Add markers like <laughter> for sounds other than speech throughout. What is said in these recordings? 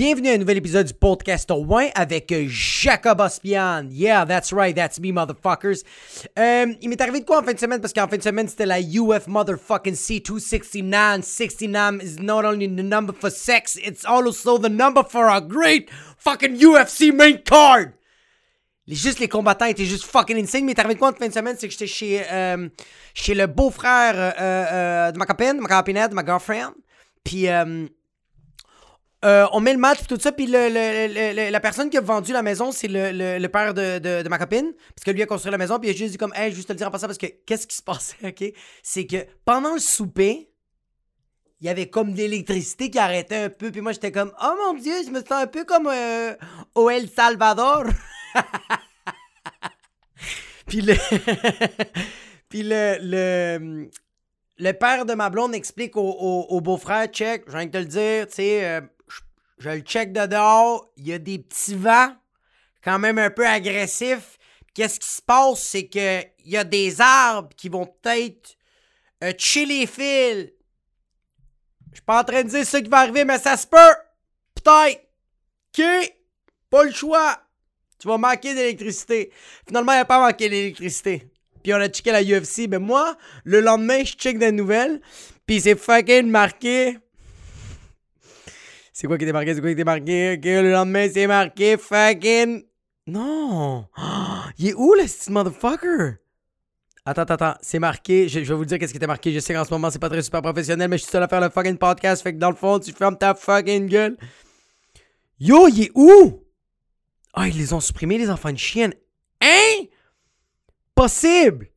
Bienvenue à un nouvel épisode du podcast au avec Jacob Ospian. Yeah, that's right, that's me, motherfuckers. Euh, il m'est arrivé de quoi en fin de semaine? Parce qu'en fin de semaine, c'était la UF motherfucking C269. 69 is not only the number for sex, it's also the number for a great fucking UFC main card. Les, juste les combattants étaient juste fucking insane. Mais m'est arrivé de quoi en fin de semaine? C'est que j'étais chez, euh, chez le beau-frère euh, euh, de ma copine, de ma copinette, de ma girlfriend. Puis... Euh, on met le match tout ça, puis le, le, la personne qui a vendu la maison, c'est le, père de, de, ma copine, parce que lui a construit la maison, puis il a juste dit comme, hey, juste te le dire en passant, parce que qu'est-ce qui se passait, <laughs> ok? C'est que pendant le souper, il y avait comme de l'électricité qui arrêtait un peu, puis moi j'étais comme, oh mon dieu, je me sens un peu comme euh, au El Salvador. <laughs> puis le. <laughs> puis le, le. Le père de ma blonde explique au, au, beau-frère, check, je viens de te le dire, tu sais, euh, je le check de dehors, il y a des petits vents, quand même un peu agressifs. Qu'est-ce qui se passe, c'est que il y a des arbres qui vont peut-être euh, les fils. Je suis pas en train de dire ce qui va arriver, mais ça se peut. Peut-être. OK? Pas le choix. Tu vas manquer d'électricité. Finalement, il a pas manqué d'électricité. Puis on a checké la UFC. Mais moi, le lendemain, je check des nouvelles. Puis c'est fucking marqué c'est quoi qui était marqué? C'est quoi qui était marqué? Ok, le lendemain, c'est marqué fucking. Non! <gasps> il est où, le motherfucker? Attends, attends, attends. C'est marqué. Je, vais vous dire qu'est-ce qui était marqué. Je sais qu'en ce moment, c'est pas très super professionnel, mais je suis seul à faire le fucking podcast. Fait que dans le fond, tu fermes ta fucking gueule. Yo, il est où? Ah, ils les ont supprimés, les enfants de chienne. Hein? Possible!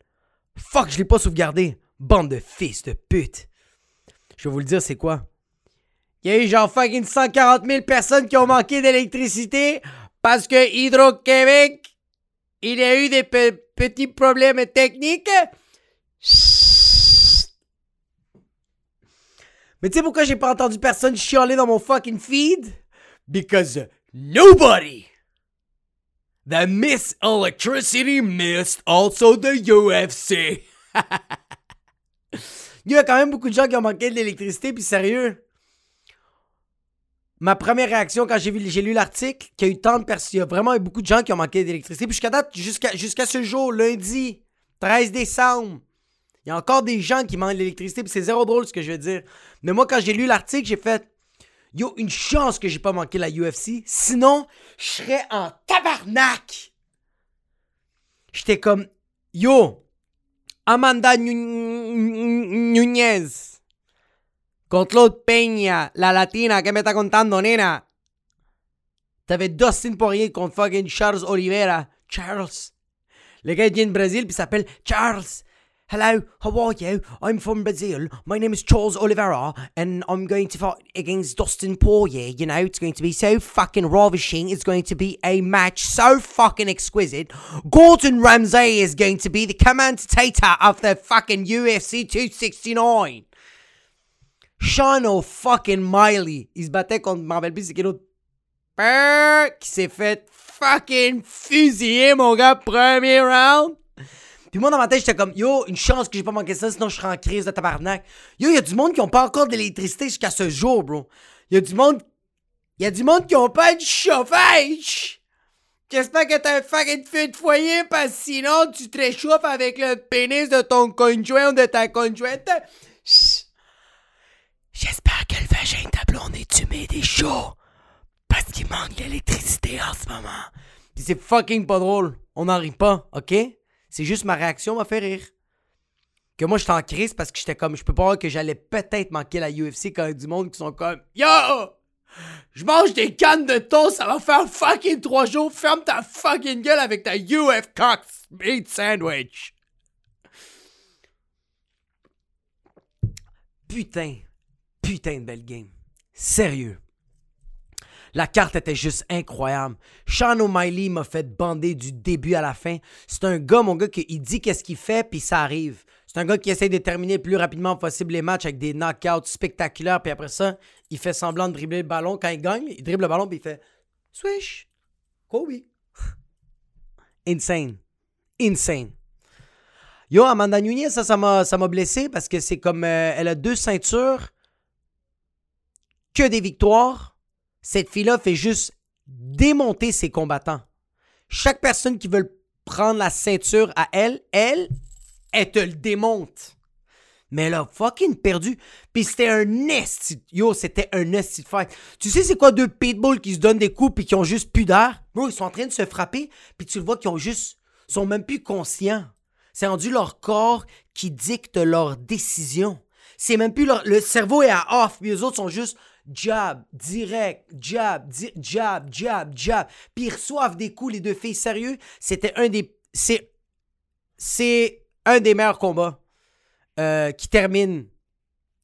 Fuck, je l'ai pas sauvegardé. Bande de fils de pute. Je vais vous le dire, c'est quoi? Il y a eu genre fucking 140 000 personnes qui ont manqué d'électricité parce que Hydro-Québec, il a eu des petits problèmes techniques. Mais tu sais pourquoi j'ai pas entendu personne chialer dans mon fucking feed? Because nobody that missed electricity missed also the UFC. <laughs> Il y a quand même beaucoup de gens qui ont manqué de l'électricité, puis sérieux, ma première réaction quand j'ai lu l'article, qu'il y a eu tant de personnes, il y a vraiment eu beaucoup de gens qui ont manqué d'électricité. Puis jusqu'à date, jusqu'à ce jour, lundi, 13 décembre, il y a encore des gens qui manquent d'électricité. Puis c'est zéro drôle ce que je veux dire. Mais moi, quand j'ai lu l'article, j'ai fait Yo, une chance que j'ai pas manqué la UFC. Sinon, je serais en tabarnak. J'étais comme Yo, Amanda Nunez contre l'autre Peña, la latina, que me está contando, nena? T'avais Dustin Poirier contre fucking Charles Oliveira. Charles. Le gars vient de Brésil puis s'appelle Charles. Hello, how are you? I'm from Brazil. My name is Charles Oliveira, and I'm going to fight against Dustin Poirier. You know, it's going to be so fucking ravishing. It's going to be a match so fucking exquisite. Gordon Ramsay is going to be the commentator of the fucking UFC 269. Sean fucking Miley. Il se battait contre, rappelle plus, c'est quel autre. Qui s'est fait fucking fusiller, mon gars, premier round. Puis moi, dans ma tête, j'étais comme, yo, une chance que j'ai pas manqué ça, sinon je serais en crise de tabarnak. Yo, il y a du monde qui ont pas encore d'électricité jusqu'à ce jour, bro. Il y a du monde. Il y a du monde qui ont pas de chauffage. J'espère que t'as un fucking feu de foyer, parce que sinon, tu te réchauffes avec le pénis de ton conjoint ou de ta conjointe. J'espère que le vagin de ta blonde est humide et chaud. Parce qu'il manque d'électricité en ce moment. Pis c'est fucking pas drôle. On n'en rit pas, ok? C'est juste ma réaction m'a fait rire. Que moi, j'étais en crise parce que j'étais comme, je peux pas voir que j'allais peut-être manquer la UFC quand il y a du monde qui sont comme, Yo! Je mange des cannes de thon, ça va faire fucking trois jours. Ferme ta fucking gueule avec ta UF Cox Meat Sandwich. Putain putain de belle game. Sérieux. La carte était juste incroyable. Sean O'Malley m'a fait bander du début à la fin. C'est un gars, mon gars, qui dit qu'est-ce qu'il fait, puis ça arrive. C'est un gars qui essaie de terminer le plus rapidement possible les matchs avec des knockouts spectaculaires, puis après ça, il fait semblant de dribbler le ballon. Quand il gagne, il dribble le ballon, puis il fait Swish! Kobe! Insane. Insane. Yo, Amanda Nunez, ça, ça m'a blessé parce que c'est comme. Euh, elle a deux ceintures que des victoires, cette fille-là fait juste démonter ses combattants. Chaque personne qui veut prendre la ceinture à elle, elle, elle te le démonte. Mais elle a fucking perdu. Puis c'était un nest. Yo, c'était un nest fight. Tu sais, c'est quoi deux pitbulls qui se donnent des coups puis qui ont juste plus d'air? Bro, ils sont en train de se frapper. Puis tu le vois qu'ils ont juste. sont même plus conscients. C'est rendu leur corps qui dicte leur décision. C'est même plus leur. Le cerveau est à off. Puis les autres sont juste jab, direct, jab, jab, jab, jab. Puis ils reçoivent des coups, les deux filles. Sérieux, c'était un des. C'est. Un des meilleurs combats euh, qui termine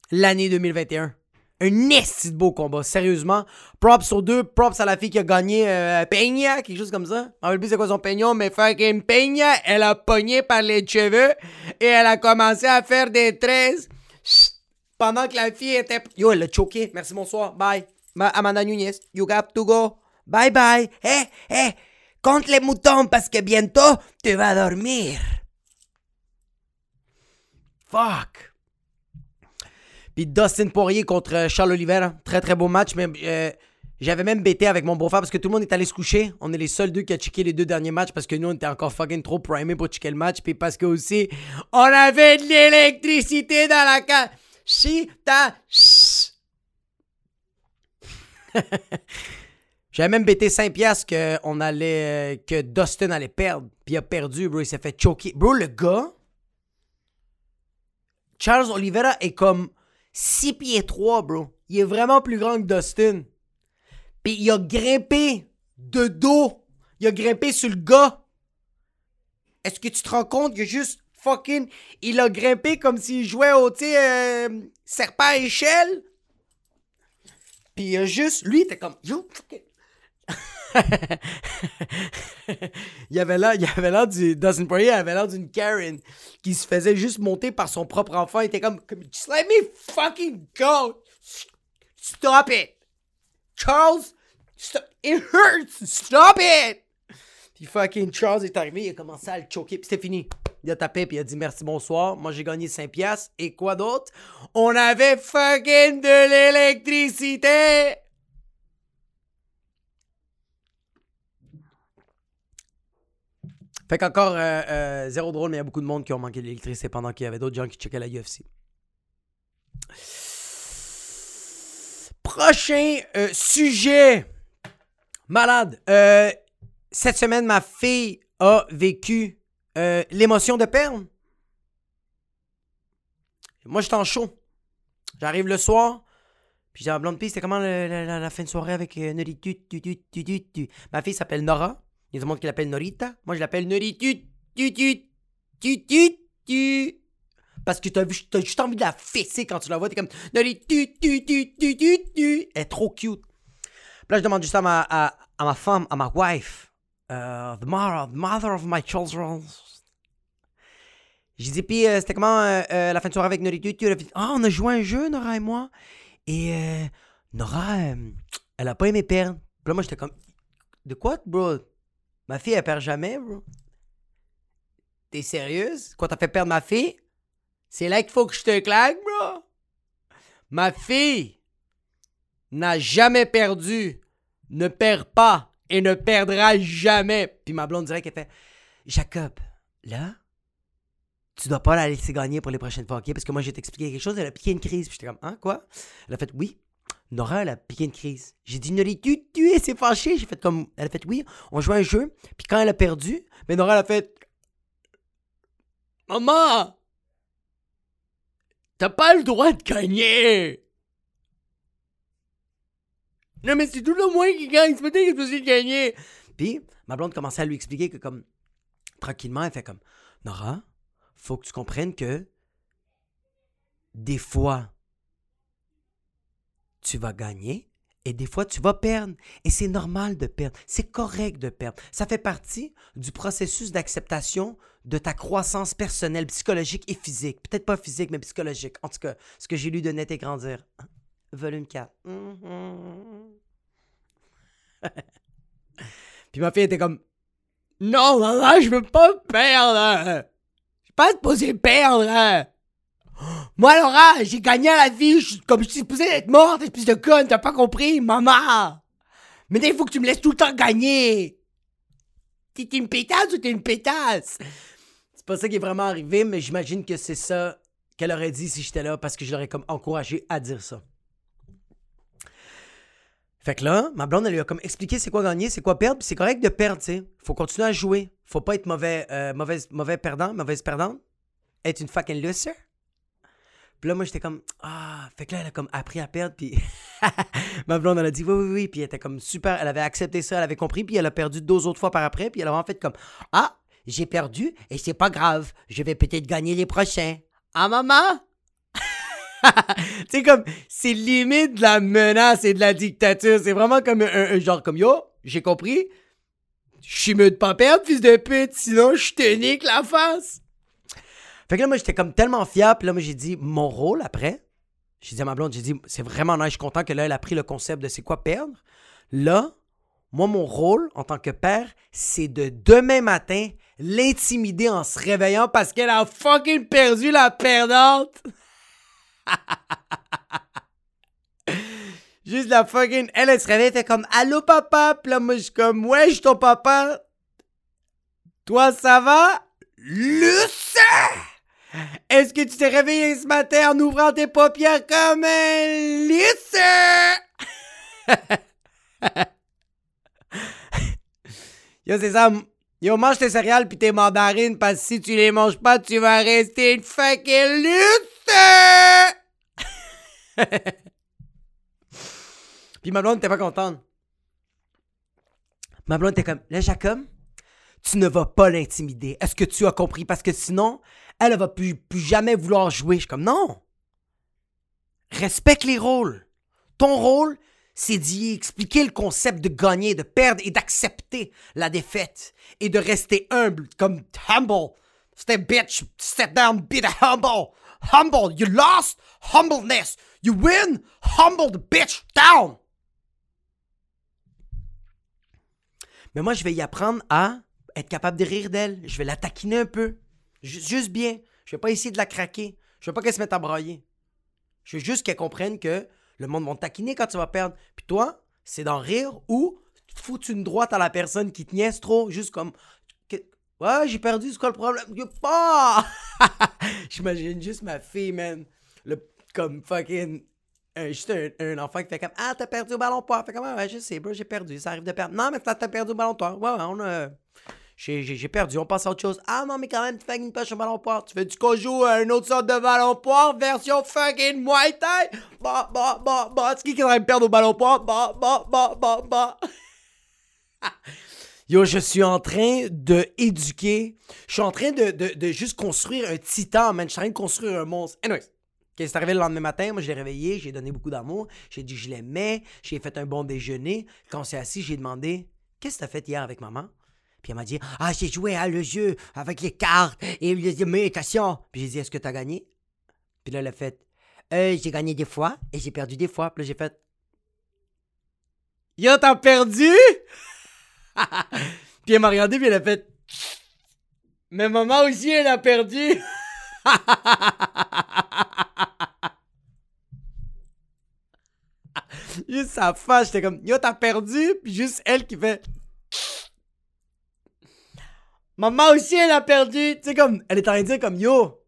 l'année 2021. Un esti de beau combat, sérieusement. Props aux deux, props à la fille qui a gagné euh, Peña, quelque chose comme ça. Ne sais c'est quoi son peignon, mais fucking Peña, elle a pogné par les cheveux et elle a commencé à faire des tresses pendant que la fille était. Yo, elle l'a choqué. Merci, bonsoir. Bye. Amanda Nunez, you got to go. Bye bye. Eh, eh, compte les moutons parce que bientôt tu vas dormir. Fuck. Puis Dustin Poirier contre euh, Charles Oliveira. Très très beau match. Mais euh, j'avais même bêté avec mon beau-frère parce que tout le monde est allé se coucher. On est les seuls deux qui a checké les deux derniers matchs parce que nous on était encore fucking trop primés pour checker le match. Puis parce que aussi on avait de l'électricité dans la cage. Si ta. <laughs> J'avais même bêté 5 piastres que, on allait, euh, que Dustin allait perdre. Puis il a perdu, bro. Il s'est fait choquer. Bro, le gars, Charles Oliveira est comme 6 pieds 3, bro. Il est vraiment plus grand que Dustin. Puis il a grimpé de dos. Il a grimpé sur le gars. Est-ce que tu te rends compte que juste fucking. Il a grimpé comme s'il jouait au, euh, serpent échelle. Puis il a juste. Lui, il était comme. Yo, fucking. <laughs> il avait l'air, il avait l'air du Dustin Poirier, avait l'air d'une Karen qui se faisait juste monter par son propre enfant. Il était comme, just let me fucking go. Stop it. Charles, stop. it hurts. Stop it. Puis fucking Charles est arrivé, il a commencé à le choquer, puis c'était fini. Il a tapé, puis il a dit merci, bonsoir. Moi, j'ai gagné 5 piastres. Et quoi d'autre? On avait fucking de l'électricité. Fait qu'encore euh, euh, zéro drôle, mais il y a beaucoup de monde qui ont manqué l'électricité pendant qu'il y avait d'autres gens qui checkaient la UFC. Prochain euh, sujet. Malade. Cette semaine, ma fille a vécu l'émotion de perdre. Moi, j'étais en chaud. J'arrive le soir. Puis j'ai un blonde piste, c'était comment la, fin de soirée avec euh, Ma fille s'appelle Nora. Il y a du monde qui l'appelle Norita. Moi, je l'appelle. Tu, tu, tu, tu, tu. Parce que t'as, as juste envie de la fesser quand tu la vois. T'es comme tu, tu, tu, tu, tu. Elle est trop cute. Là, je demande juste à, ma femme, à ma wife, uh, the, mother, the mother of my children. J'ai dit, puis euh, c'était comment euh, euh, la fin de soirée avec Noritu? Tu ah, on a joué un jeu, Nora et moi. Et Nora, elle a pas aimé perdre. Puis là, moi, j'étais comme, de quoi, bro? Ma fille, elle perd jamais, bro. T'es sérieuse? Quoi, t'as fait perdre ma fille? C'est là qu'il faut que je te claque, bro. Ma fille n'a jamais perdu, ne perd pas et ne perdra jamais. Puis ma blonde dirait qu'elle fait Jacob, là, tu dois pas la laisser gagner pour les prochaines fois? Parce que moi, j'ai t'expliqué quelque chose, elle a piqué une crise. Puis j'étais comme, hein, quoi? Elle a fait, oui, Nora, elle a piqué une crise. J'ai dit, Nori, tu tu es, c'est fâché. J'ai fait comme. Elle a fait, oui, on joue un jeu. Puis quand elle a perdu, mais Nora, elle a fait. Maman! T'as pas le droit de gagner! Non, mais c'est tout le moins qui gagne. C'est peut-être que tu de gagner. Puis, ma blonde commençait à lui expliquer que, comme, tranquillement, elle fait comme, Nora, faut que tu comprennes que, des fois, tu vas gagner et des fois tu vas perdre. Et c'est normal de perdre. C'est correct de perdre. Ça fait partie du processus d'acceptation de ta croissance personnelle, psychologique et physique. Peut-être pas physique, mais psychologique. En tout cas, ce que j'ai lu de Net et Grandir. Volume 4. <laughs> Puis ma fille était comme Non, maman, je veux pas perdre. Je pas supposé perdre. Moi, Laura, j'ai gagné à la vie, comme je suis supposé être morte, espèce de conne, t'as pas compris, maman! Mais il faut que tu me laisses tout le temps gagner. T'es une pétasse ou t'es une pétasse? C'est pas ça qui est vraiment arrivé, mais j'imagine que c'est ça qu'elle aurait dit si j'étais là parce que je l'aurais comme encouragé à dire ça. Fait que là, ma blonde, elle lui a comme expliqué c'est quoi gagner, c'est quoi perdre, puis c'est correct de perdre, tu sais. Faut continuer à jouer. Faut pas être mauvais, euh, mauvais perdant, mauvaise perdante. Être une fucking loser. Puis là, moi, j'étais comme, ah, fait que là, elle a comme appris à perdre, puis <laughs> ma blonde, elle a dit, oui, oui, oui, puis elle était comme super, elle avait accepté ça, elle avait compris, puis elle a perdu deux autres fois par après, puis elle a vraiment fait comme, ah, j'ai perdu, et c'est pas grave, je vais peut-être gagner les prochains. Ah, maman? <laughs> c'est comme, c'est limite de la menace et de la dictature. C'est vraiment comme un, genre comme yo, j'ai compris. Je suis mieux de pas perdre, fils de pute, sinon je te nique la face. Fait que là, moi, j'étais comme tellement fier. Puis là, moi, j'ai dit mon rôle après. J'ai dit à ma blonde, j'ai dit, c'est vraiment nice, je suis content que là, elle a pris le concept de c'est quoi perdre. Là, moi, mon rôle en tant que père, c'est de demain matin l'intimider en se réveillant parce qu'elle a fucking perdu la perdante. <laughs> Juste la fucking. Elle, elle se comme Allô papa? Puis là, moi, je suis comme Ouais, je suis ton papa? Toi, ça va? Luce! Est-ce que tu t'es réveillé ce matin en ouvrant tes paupières comme un luce? <laughs> Yo, c'est ça. Yo, mange tes céréales puis tes mandarines parce que si tu les manges pas, tu vas rester une fucking luce! <laughs> Puis ma blonde n'était pas contente. Ma blonde était comme, là, Jacob, tu ne vas pas l'intimider. Est-ce que tu as compris? Parce que sinon, elle ne va plus, plus jamais vouloir jouer. Je suis comme, non. Respecte les rôles. Ton rôle, c'est d'y expliquer le concept de gagner, de perdre et d'accepter la défaite. Et de rester humble, comme humble. Stay bitch, step down, be the humble. Humble, you lost humbleness. You win, humble bitch down. Mais moi, je vais y apprendre à être capable de rire d'elle. Je vais la taquiner un peu. Juste bien. Je vais pas essayer de la craquer. Je veux pas qu'elle se mette à brailler. Je veux juste qu'elle comprenne que le monde va taquiner quand tu vas perdre. Puis toi, c'est d'en rire ou fous une droite à la personne qui te niaise trop, juste comme Ouais, j'ai perdu, c'est quoi le problème? Pas! <laughs> J'imagine juste ma fille, man. Le, comme fucking. juste un, enfant qui fait comme Ah, t'as perdu au ballon poire. Fait comme ah, Ouais, je sais, bro, j'ai perdu. Ça arrive de perdre. Non, mais t'as perdu au ballon poire. Ouais, ouais, on a. J'ai perdu, on passe à autre chose. Ah non, mais quand même, tu fais une poche au ballon poire. Tu veux du qu'on joue à une autre sorte de ballon poire, version fucking Muay? Bah, bah, bah, bah. C'est qui qui devrait me perdre au ballon poire? Bah, bah, bah, bah, bah. <laughs> Yo, je suis en train de éduquer. Je suis en train de, de, juste construire un titan, man. Je suis en train de construire un monstre. Anyways. c'est arrivé le lendemain matin, moi je l'ai réveillé, j'ai donné beaucoup d'amour, j'ai dit je l'aimais, j'ai fait un bon déjeuner. Quand on s'est assis, j'ai demandé Qu'est-ce que t'as fait hier avec maman? Puis elle m'a dit Ah, j'ai joué à le jeu avec les cartes et les méditations. Puis j'ai dit Est-ce que t'as gagné? Puis là, elle a fait euh, J'ai gagné des fois et j'ai perdu des fois. Puis là, j'ai fait Yo, t'as perdu? <laughs> puis elle m'a regardé, puis elle a fait. Mais maman aussi, elle a perdu. <laughs> juste sa face, j'étais comme, yo, t'as perdu, puis juste elle qui fait. Maman aussi, elle a perdu. Tu sais, comme, elle est en train de dire, comme, yo,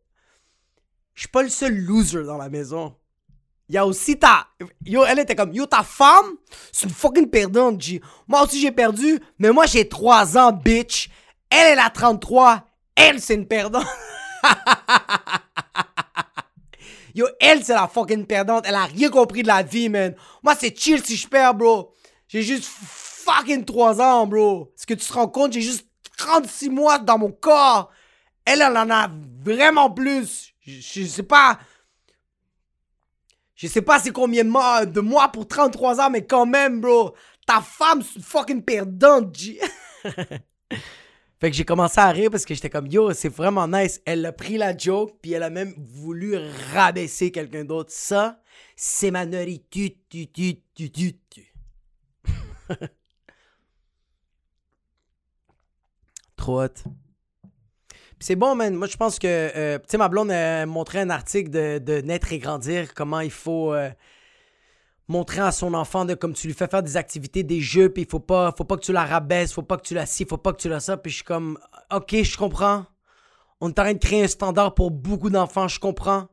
je suis pas le seul loser dans la maison. Il y a aussi ta. Yo, elle était comme, yo, ta femme, c'est une fucking perdante, G. Moi aussi, j'ai perdu, mais moi, j'ai 3 ans, bitch. Elle, elle a 33. Elle, c'est une perdante. <laughs> Yo, elle, c'est la fucking perdante. Elle a rien compris de la vie, man. Moi, c'est chill si je perds, bro. J'ai juste fucking 3 ans, bro. Est-ce que tu te rends compte? J'ai juste 36 mois dans mon corps. Elle, elle en a vraiment plus. Je, je sais pas. Je sais pas c'est combien de mois, pour 33 ans, mais quand même, bro. Ta femme, c'est une fucking perdante, <laughs> fait que j'ai commencé à rire parce que j'étais comme, yo, c'est vraiment nice. Elle a pris la joke, puis elle a même voulu rabaisser quelqu'un d'autre. Ça, c'est ma nourriture. Tu, tu, tu, tu, tu. <laughs> Trop hot c'est bon, man. Moi, je pense que, euh, tu sais, ma blonde a montré un article de, de Naître et Grandir, comment il faut. Euh, montrer à son enfant de comme tu lui fais faire des activités, des jeux, puis il faut pas, faut pas que tu la rabaisses, faut pas que tu la ci, faut pas que tu la ça, puis je suis comme, ok, je comprends. On est en train de créer un standard pour beaucoup d'enfants, je comprends.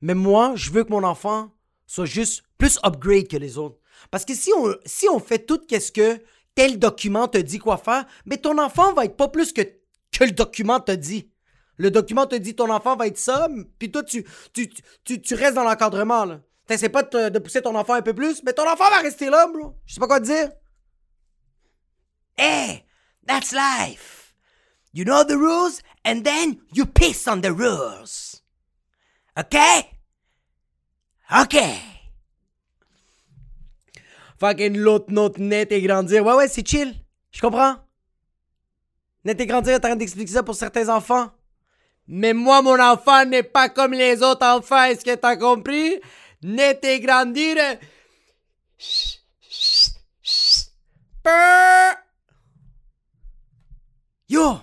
Mais moi, je veux que mon enfant soit juste plus upgrade que les autres. Parce que si on, si on fait tout qu'est-ce que tel document te dit quoi faire, mais ton enfant va être pas plus que, que le document te dit. Le document te dit ton enfant va être ça, puis toi, tu, tu, tu, tu restes dans l'encadrement, là. T'essaies pas de, pousser ton enfant un peu plus, mais ton enfant va rester là, bro. Je sais pas quoi te dire. Hey, that's life. You know the rules, and then you piss on the rules. OK? OK. Fucking l'autre note net et grandir. Ouais, ouais, c'est chill. Je comprends. Net et grandir, en train d'expliquer ça pour certains enfants. Mais moi, mon enfant n'est pas comme les autres enfants. Est-ce que t'as compris? Net et grandir. Yo!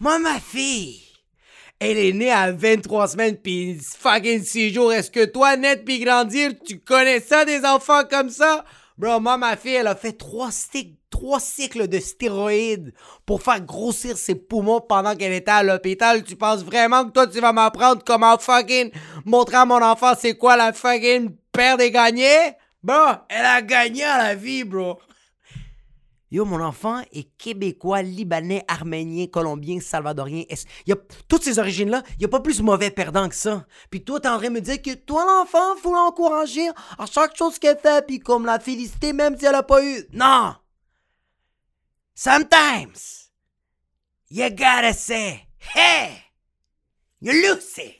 Moi, ma fille, elle est née à 23 semaines pis fucking 6 jours. Est-ce que toi, net pis grandir, tu connais ça des enfants comme ça? Bro, moi, ma fille, elle a fait 3 sticks trois cycles de stéroïdes pour faire grossir ses poumons pendant qu'elle était à l'hôpital. Tu penses vraiment que toi, tu vas m'apprendre comment fucking montrer à mon enfant c'est quoi la fucking perdre et gagner? Bro, elle a gagné à la vie, bro. Yo, mon enfant est québécois, libanais, arménien, colombien, salvadorien. Il y a toutes ces origines-là, il n'y a pas plus mauvais perdant que ça. Puis toi, t'es en train de me dire que toi, l'enfant, faut l'encourager à chaque chose qu'elle fait, puis comme la féliciter même si elle a pas eu. Non! Sometimes you gotta say, hey, you're losing.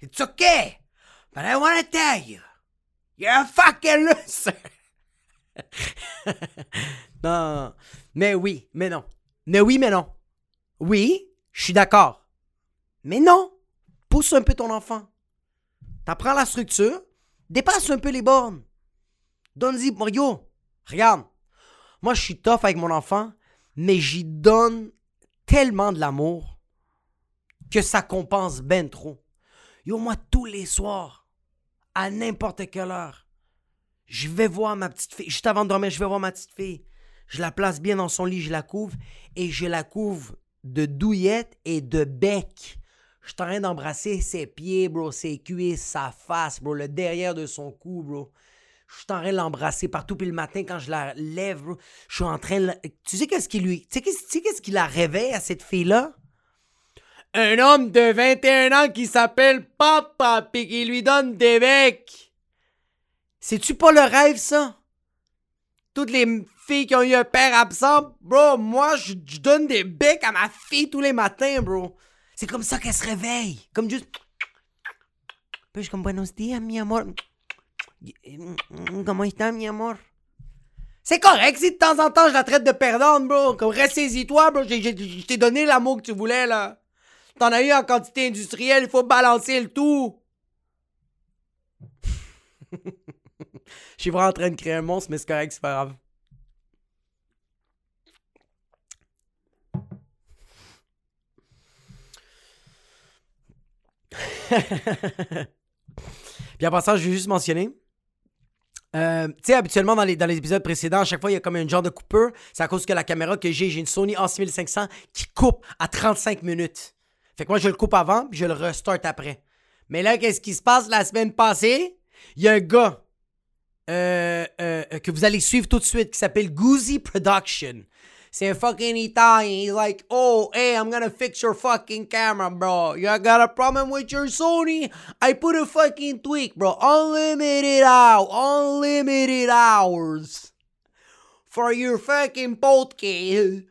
It's okay. But I wanna tell you, you're a fucking loser. <laughs> non, mais oui, mais non. Mais oui, mais non. Oui, je suis d'accord. Mais non. Pousse un peu ton enfant. T'apprends la structure, dépasse un peu les bornes. Donne-y, Mario, regarde, moi, je suis tough avec mon enfant, mais j'y donne tellement de l'amour que ça compense ben trop. Yo, moi, tous les soirs, à n'importe quelle heure, je vais voir ma petite fille. Juste avant de dormir, je vais voir ma petite fille. Je la place bien dans son lit, je la couvre et je la couvre de douillettes et de bec. Je suis en train d'embrasser ses pieds, bro, ses cuisses, sa face, bro, le derrière de son cou, bro. Je suis en train de l'embrasser partout. Puis le matin, quand je la lève, je suis en train de... Tu sais qu'est-ce qui lui... Tu sais qu'est-ce qui la réveille à cette fille-là? Un homme de 21 ans qui s'appelle Papa, puis qui lui donne des becs. C'est-tu pas le rêve, ça? Toutes les filles qui ont eu un père absent, bro, moi, je, donne des becs à ma fille tous les matins, bro. C'est comme ça qu'elle se réveille. Comme juste... Puis je comme, buenos días, mi amor. Comment est mi amor? C'est correct si de temps en temps je la traite de perdante, bro. Comme ressaisis-toi, bro. Je t'ai donné l'amour que tu voulais, là. T'en as eu en quantité industrielle, il faut balancer le tout. <laughs> Je suis vraiment en train de créer un monstre, mais c'est correct, c'est pas grave. <laughs> Puis après ça, je vais juste mentionner euh, tu sais, habituellement dans les, épisodes précédents, à chaque fois, il y a comme un genre de coupeur. C'est à cause que la caméra que j'ai, j'ai une Sony A6500 qui coupe à 35 minutes. Fait que moi, je le coupe avant, puis je le restart après. Mais là, qu'est-ce qui se passe? La semaine passée? Il y a un gars euh, euh, que vous allez suivre tout de suite qui s'appelle Goozy Production. Un fucking Italien. He's like, oh, hey, I'm gonna fix your fucking camera, bro. You got a problem with your Sony? I put a fucking tweak, bro. Unlimited out, unlimited hours for your fucking podcast.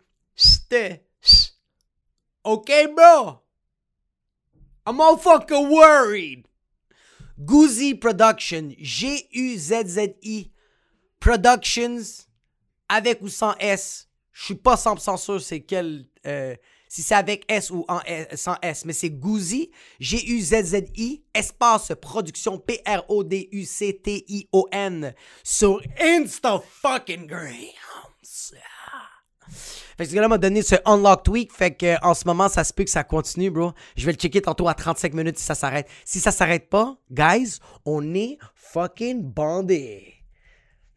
Okay, bro? I'm all fucking worried. Goozy Production, G-U-Z-Z-I Productions, avec ou sans S. Je suis pas 100% sûr c'est quel. Euh, si c'est avec S ou en sans S, mais c'est Gouzi, G-U-Z-Z-I, espace production P-R-O-D-U-C-T-I-O-N sur Insta fucking Grams. Fait que ce gars-là m'a donné ce unlock tweak. Fait que en ce moment, ça se peut que ça continue, bro. Je vais le checker tantôt à 35 minutes si ça s'arrête. Si ça s'arrête pas, guys, on est fucking bandés.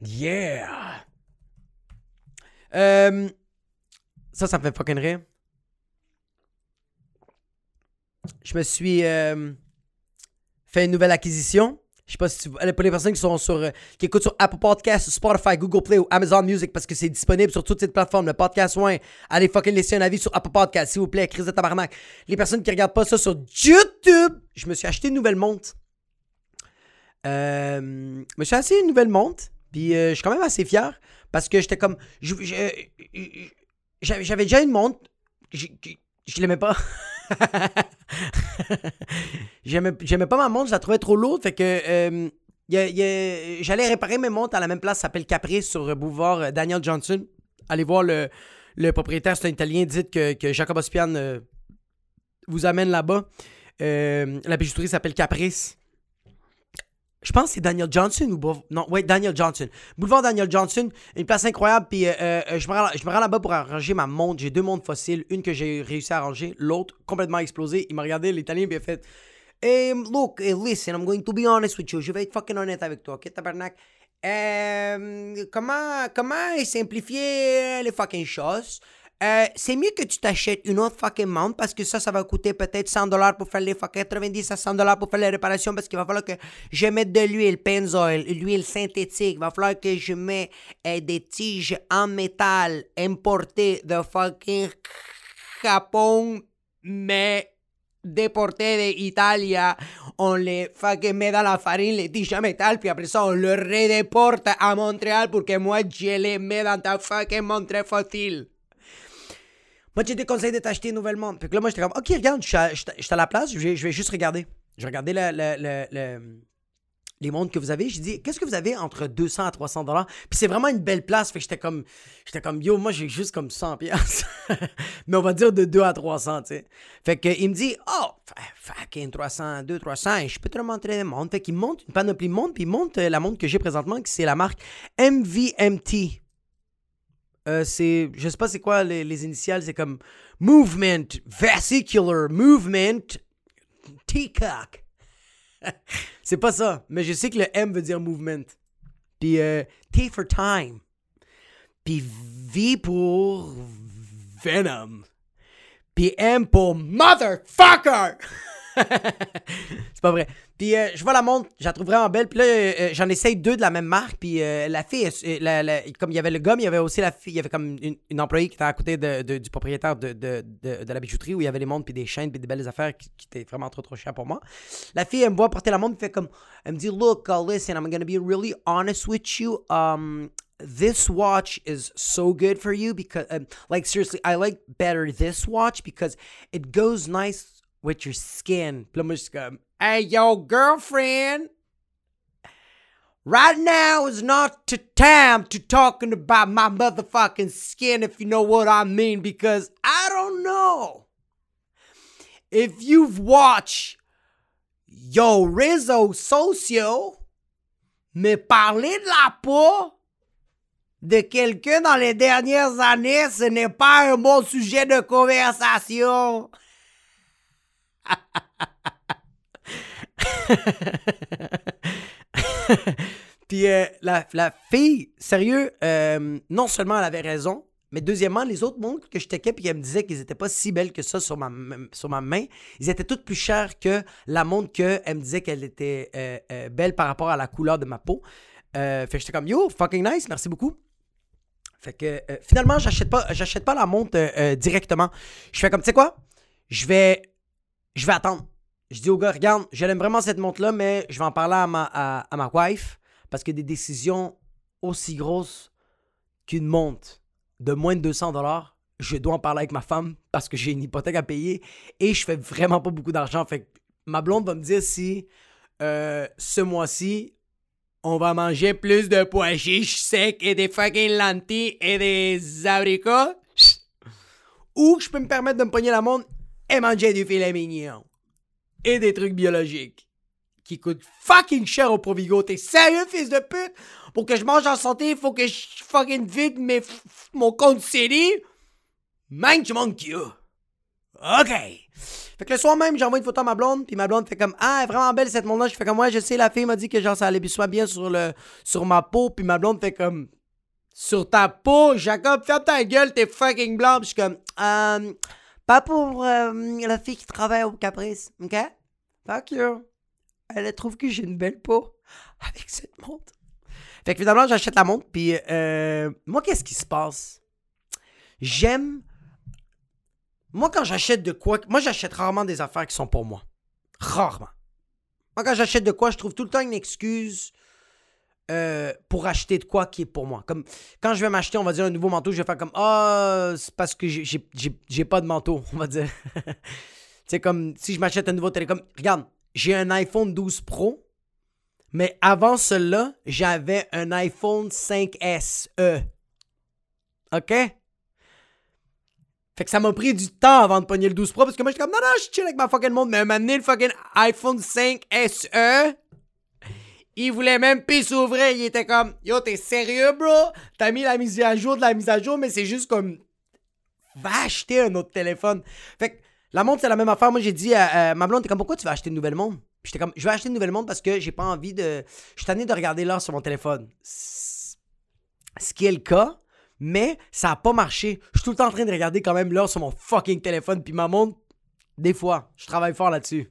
Yeah! Euh, ça, ça me fait fucking rire. Je me suis euh, fait une nouvelle acquisition. Je sais pas si tu pour les personnes qui sont sur euh, qui écoutent sur Apple Podcasts, Spotify, Google Play ou Amazon Music parce que c'est disponible sur toutes ces plateformes. Le podcast ouais, allez fucking laisser un avis sur Apple Podcasts s'il vous plaît, crise de tabarnak. Les personnes qui regardent pas ça sur YouTube, je me suis acheté une nouvelle montre. Je me suis acheté une nouvelle montre, puis je suis quand même assez fier parce que j'étais comme j'avais déjà une montre, je, je l'aimais pas. <laughs> J'aimais pas ma montre, je la trouvais trop lourde. Fait que euh, j'allais réparer mes montres à la même place, ça s'appelle Caprice sur boulevard euh, Daniel Johnson. Allez voir le, propriétaire, c'est un Italien. Dites que, Jacob Ospian euh, vous amène là-bas. la bijouterie s'appelle Caprice. Je pense que c'est Daniel Johnson ou non, ouais, Daniel Johnson. Boulevard Daniel Johnson, une place incroyable. Puis euh, euh, je me rends, là-bas pour arranger ma montre. J'ai deux montres fossiles, une que j'ai réussi à arranger, l'autre complètement explosée. Il m'a regardé, l'Italien, puis il a fait hey, Look, listen, I'm going to be honest with you. Je vais être fucking honnête avec toi, ok, tabarnak? Euh, comment, comment simplifier les fucking choses? Euh, c'est mieux que tu t'achètes une autre fucking montre parce que ça, ça va coûter peut-être 100 dollars pour faire les 90 à 100 dollars pour faire les réparations parce qu'il va falloir que je mette de l'huile Pennzoil, l'huile synthétique. Il va falloir que je mette euh, des tiges en métal importées de fucking Japon, mais déportées d'Italie. On les fucking met dans la farine, les tiges en métal, puis après ça, on le redéporte à Montréal pour que moi, je les mets dans ta fucking montre fossile. Moi, j'ai déconseillé de t'acheter une nouvelle montre. Puis là, moi, j'étais comme, OK, regarde, je suis à, la place, je vais, juste regarder. Je vais regarder les montres que vous avez. J'ai dit, qu'est-ce que vous avez entre 200 à 300 dollars? Puis c'est vraiment une belle place. Fait que j'étais comme, j'étais comme, yo, moi, j'ai juste comme 100 pièces. <laughs> Mais on va dire de 2 à 300, tu sais. Fait qu'il me dit, oh, fucking 300, 2, 300, je peux te montrer des montres. Fait qu'il monte une panoplie de montres, puis il monte euh, la montre que j'ai présentement, qui c'est la marque MVMT. Euh, c'est, je sais pas c'est quoi les, initiales, c'est comme Movement, Vesicular, Movement, T-Cock. <laughs> c'est pas ça, mais je sais que le M veut dire Movement. Puis euh, T for Time. Puis V pour Venom. Puis M pour Motherfucker! <laughs> c'est pas vrai. Puis euh, je vois la montre, je la trouve vraiment belle. Puis là, euh, euh, j'en essaye deux de la même marque. Puis la fille, comme il y avait le gomme, il y avait aussi la fille, il y avait comme une, employée qui était à côté du propriétaire de, de, la bijouterie où il y avait les montres, puis des chaînes, puis des belles affaires qui, étaient vraiment trop trop chères pour moi. La fille, elle me voit porter la montre, fait comme, elle me dit, Look, listen, I'm gonna be really honest with you. Um, this watch is so good for you because, um, like, seriously, I like better this watch because it goes nice with your skin. Suis comme, hey, yo, girlfriend. Right now is not the time to talking about my motherfucking skin, if you know what I mean, because I don't know if you've watched Yo Rizzo Socio me parler de la peau de quelqu'un dans les dernières années, ce n'est pas un bon sujet de conversation. <laughs> <laughs> Puis euh, la, fille, sérieux, euh, non seulement elle avait raison, mais deuxièmement, les autres montres que je checkais puis qu'elle me disait qu'ils n'étaient pas si belles que ça sur ma, sur ma main, ils étaient toutes plus chères que la montre qu'elle me disait qu'elle était euh, belle par rapport à la couleur de ma peau. fait que j'étais comme, yo, fucking nice, merci beaucoup. Fait que finalement, j'achète pas, j'achète pas la montre directement. Je fais comme, tu sais quoi? Je vais je vais attendre. Je dis au gars, regarde, j'aime vraiment cette montre-là, mais je vais en parler à ma, à, wife parce que des décisions aussi grosses qu'une montre de moins de 200 dollars, je dois en parler avec ma femme parce que j'ai une hypothèque à payer et je fais vraiment pas beaucoup d'argent. Fait que ma blonde va me dire si euh, ce mois-ci, on va manger plus de pois chiches secs et des fucking lentilles et des abricots ou je peux me permettre de me pogner la montre et manger du filet mignon. Et des trucs biologiques. Qui coûtent fucking cher au Provigo. T'es sérieux, fils de pute? Pour que je mange en santé, il faut que je fucking vide mes, mon compte CD. Mange mon cul. OK. Fait que le soir même, j'envoie une photo à ma blonde, puis ma blonde fait comme Ah, elle est vraiment belle cette montre-là. Je fais comme Ouais, je sais, la fille m'a dit que genre ça allait bien sur, le, sur ma peau, puis ma blonde fait comme Sur ta peau, Jacob, ferme ta gueule, t'es fucking blanc. Puis je suis comme euh, Pas pour euh, la fille qui travaille au Caprice, ok? Fuck you. Elle trouve que j'ai une belle peau <laughs> avec cette montre. Fait que finalement, j'achète la montre, puis euh, moi, qu'est-ce qui se passe? J'aime moi, quand j'achète de quoi, moi, j'achète rarement des affaires qui sont pour moi. Rarement. Moi, quand j'achète de quoi, je trouve tout le temps une excuse euh, pour acheter de quoi qui est pour moi. Comme quand je vais m'acheter, on va dire, un nouveau manteau, je vais faire comme Ah, c'est parce que j'ai pas de manteau, <laughs> on va dire. c'est comme si je m'achète un nouveau télécom. Regarde, j'ai un iPhone 12 Pro, mais avant cela, j'avais un iPhone 5S E. OK? Fait que ça m'a pris du temps avant de pogner le 12 Pro parce que moi j'étais comme non non je chill avec ma fucking montre mais un moment le fucking iPhone 5 SE il voulait même plus s'ouvrir il était comme yo t'es sérieux bro? T'as mis la mise à jour de la mise à jour mais c'est juste comme va acheter un autre téléphone fait que la montre c'est la même affaire moi j'ai dit à, ma blonde t'es comme pourquoi tu vas acheter une nouvelle montre? J'étais comme je vais acheter une nouvelle montre parce que j'ai pas envie de je suis tanné de regarder l'heure sur mon téléphone ce qui est le cas mais ça a pas marché. Je suis tout le temps en train de regarder quand même l'heure sur mon fucking téléphone. Puis ma montre, des fois, je travaille fort là-dessus.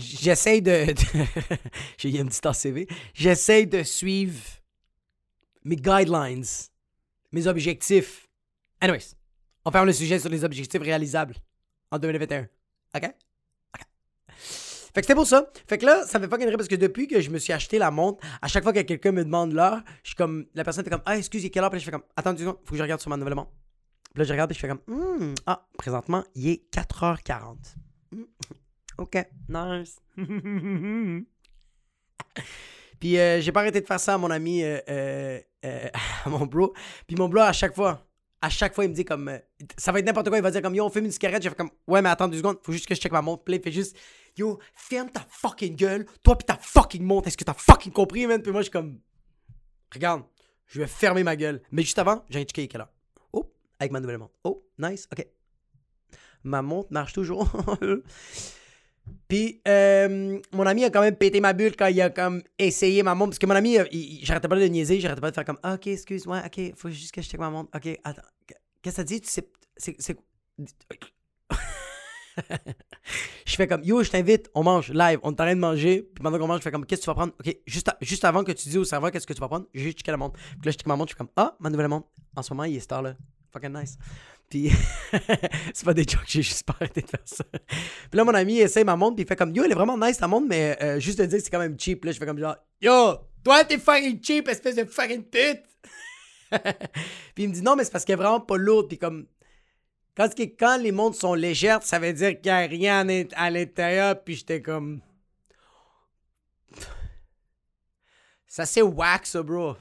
J'essaye de. <laughs> J'ai un petit CV. J'essaye de suivre mes guidelines, mes objectifs. Anyways, on ferme le sujet sur les objectifs réalisables en 2021. OK? Fait que c'était pour ça. Fait que là, ça me fait pas rire parce que depuis que je me suis acheté la montre, à chaque fois que quelqu'un me demande l'heure, je suis comme. La personne fait comme Ah, excuse, il est quelle heure? Puis je fais comme Attends seconde, faut que je regarde sur ma nouvelle montre. Puis là, je regarde et je fais comme hmm, Ah, présentement, il est 4h40. Ok, nice. <laughs> Puis euh, j'ai pas arrêté de faire ça à mon ami, euh, euh, <laughs> à mon bro. Puis mon bro, à chaque fois, à chaque fois, il me dit comme. ça va être n'importe quoi. Il va dire comme Yo, on fume une cigarette. Je fais comme Ouais, mais attends deux secondes. Faut juste que je check ma montre. Puis il fait juste Yo, ferme ta fucking gueule. Toi, pis ta fucking montre. Est-ce que t'as fucking compris, man? Puis moi, je suis comme. Regarde, je vais fermer ma gueule. Mais juste avant, j'ai indiqué quelle heure. Oh, avec ma nouvelle montre. Oh, nice. OK. Ma montre marche toujours. <laughs> Puis, euh, mon ami a quand même pété ma bulle quand il a comme essayé ma montre. Parce que mon ami, j'arrêtais pas de niaiser, j'arrêtais pas de faire comme, ok, excuse-moi, ok, faut juste que je check ma montre. Ok, attends, qu'est-ce que ça dit? Tu sais, c'est. <laughs> je fais comme, yo, je t'invite, on mange live, on est en train de manger. Puis pendant qu'on mange, je fais comme, qu'est-ce que tu vas prendre? Ok, juste, juste avant que tu dis au serveur qu'est-ce que tu vas prendre, j'ai checké la montre. Puis là, je check ma montre, je fais comme, ah, ma nouvelle montre. En ce moment, il est star là. Fucking nice. Puis <laughs> c'est pas des jokes, j'ai juste pas arrêté de faire ça. Puis là, mon ami essaie ma montre, puis il fait comme Yo, elle est vraiment nice ta montre, mais euh, juste de dire c'est quand même cheap. Là, je fais comme genre Yo, toi t'es fucking cheap, espèce de fucking pute. <laughs> puis il me dit non, mais c'est parce qu'elle est vraiment pas lourde. Puis comme quand, quand les montres sont légères, ça veut dire qu'il n'y a rien à l'intérieur. Puis j'étais comme. Ça c'est wax, bro.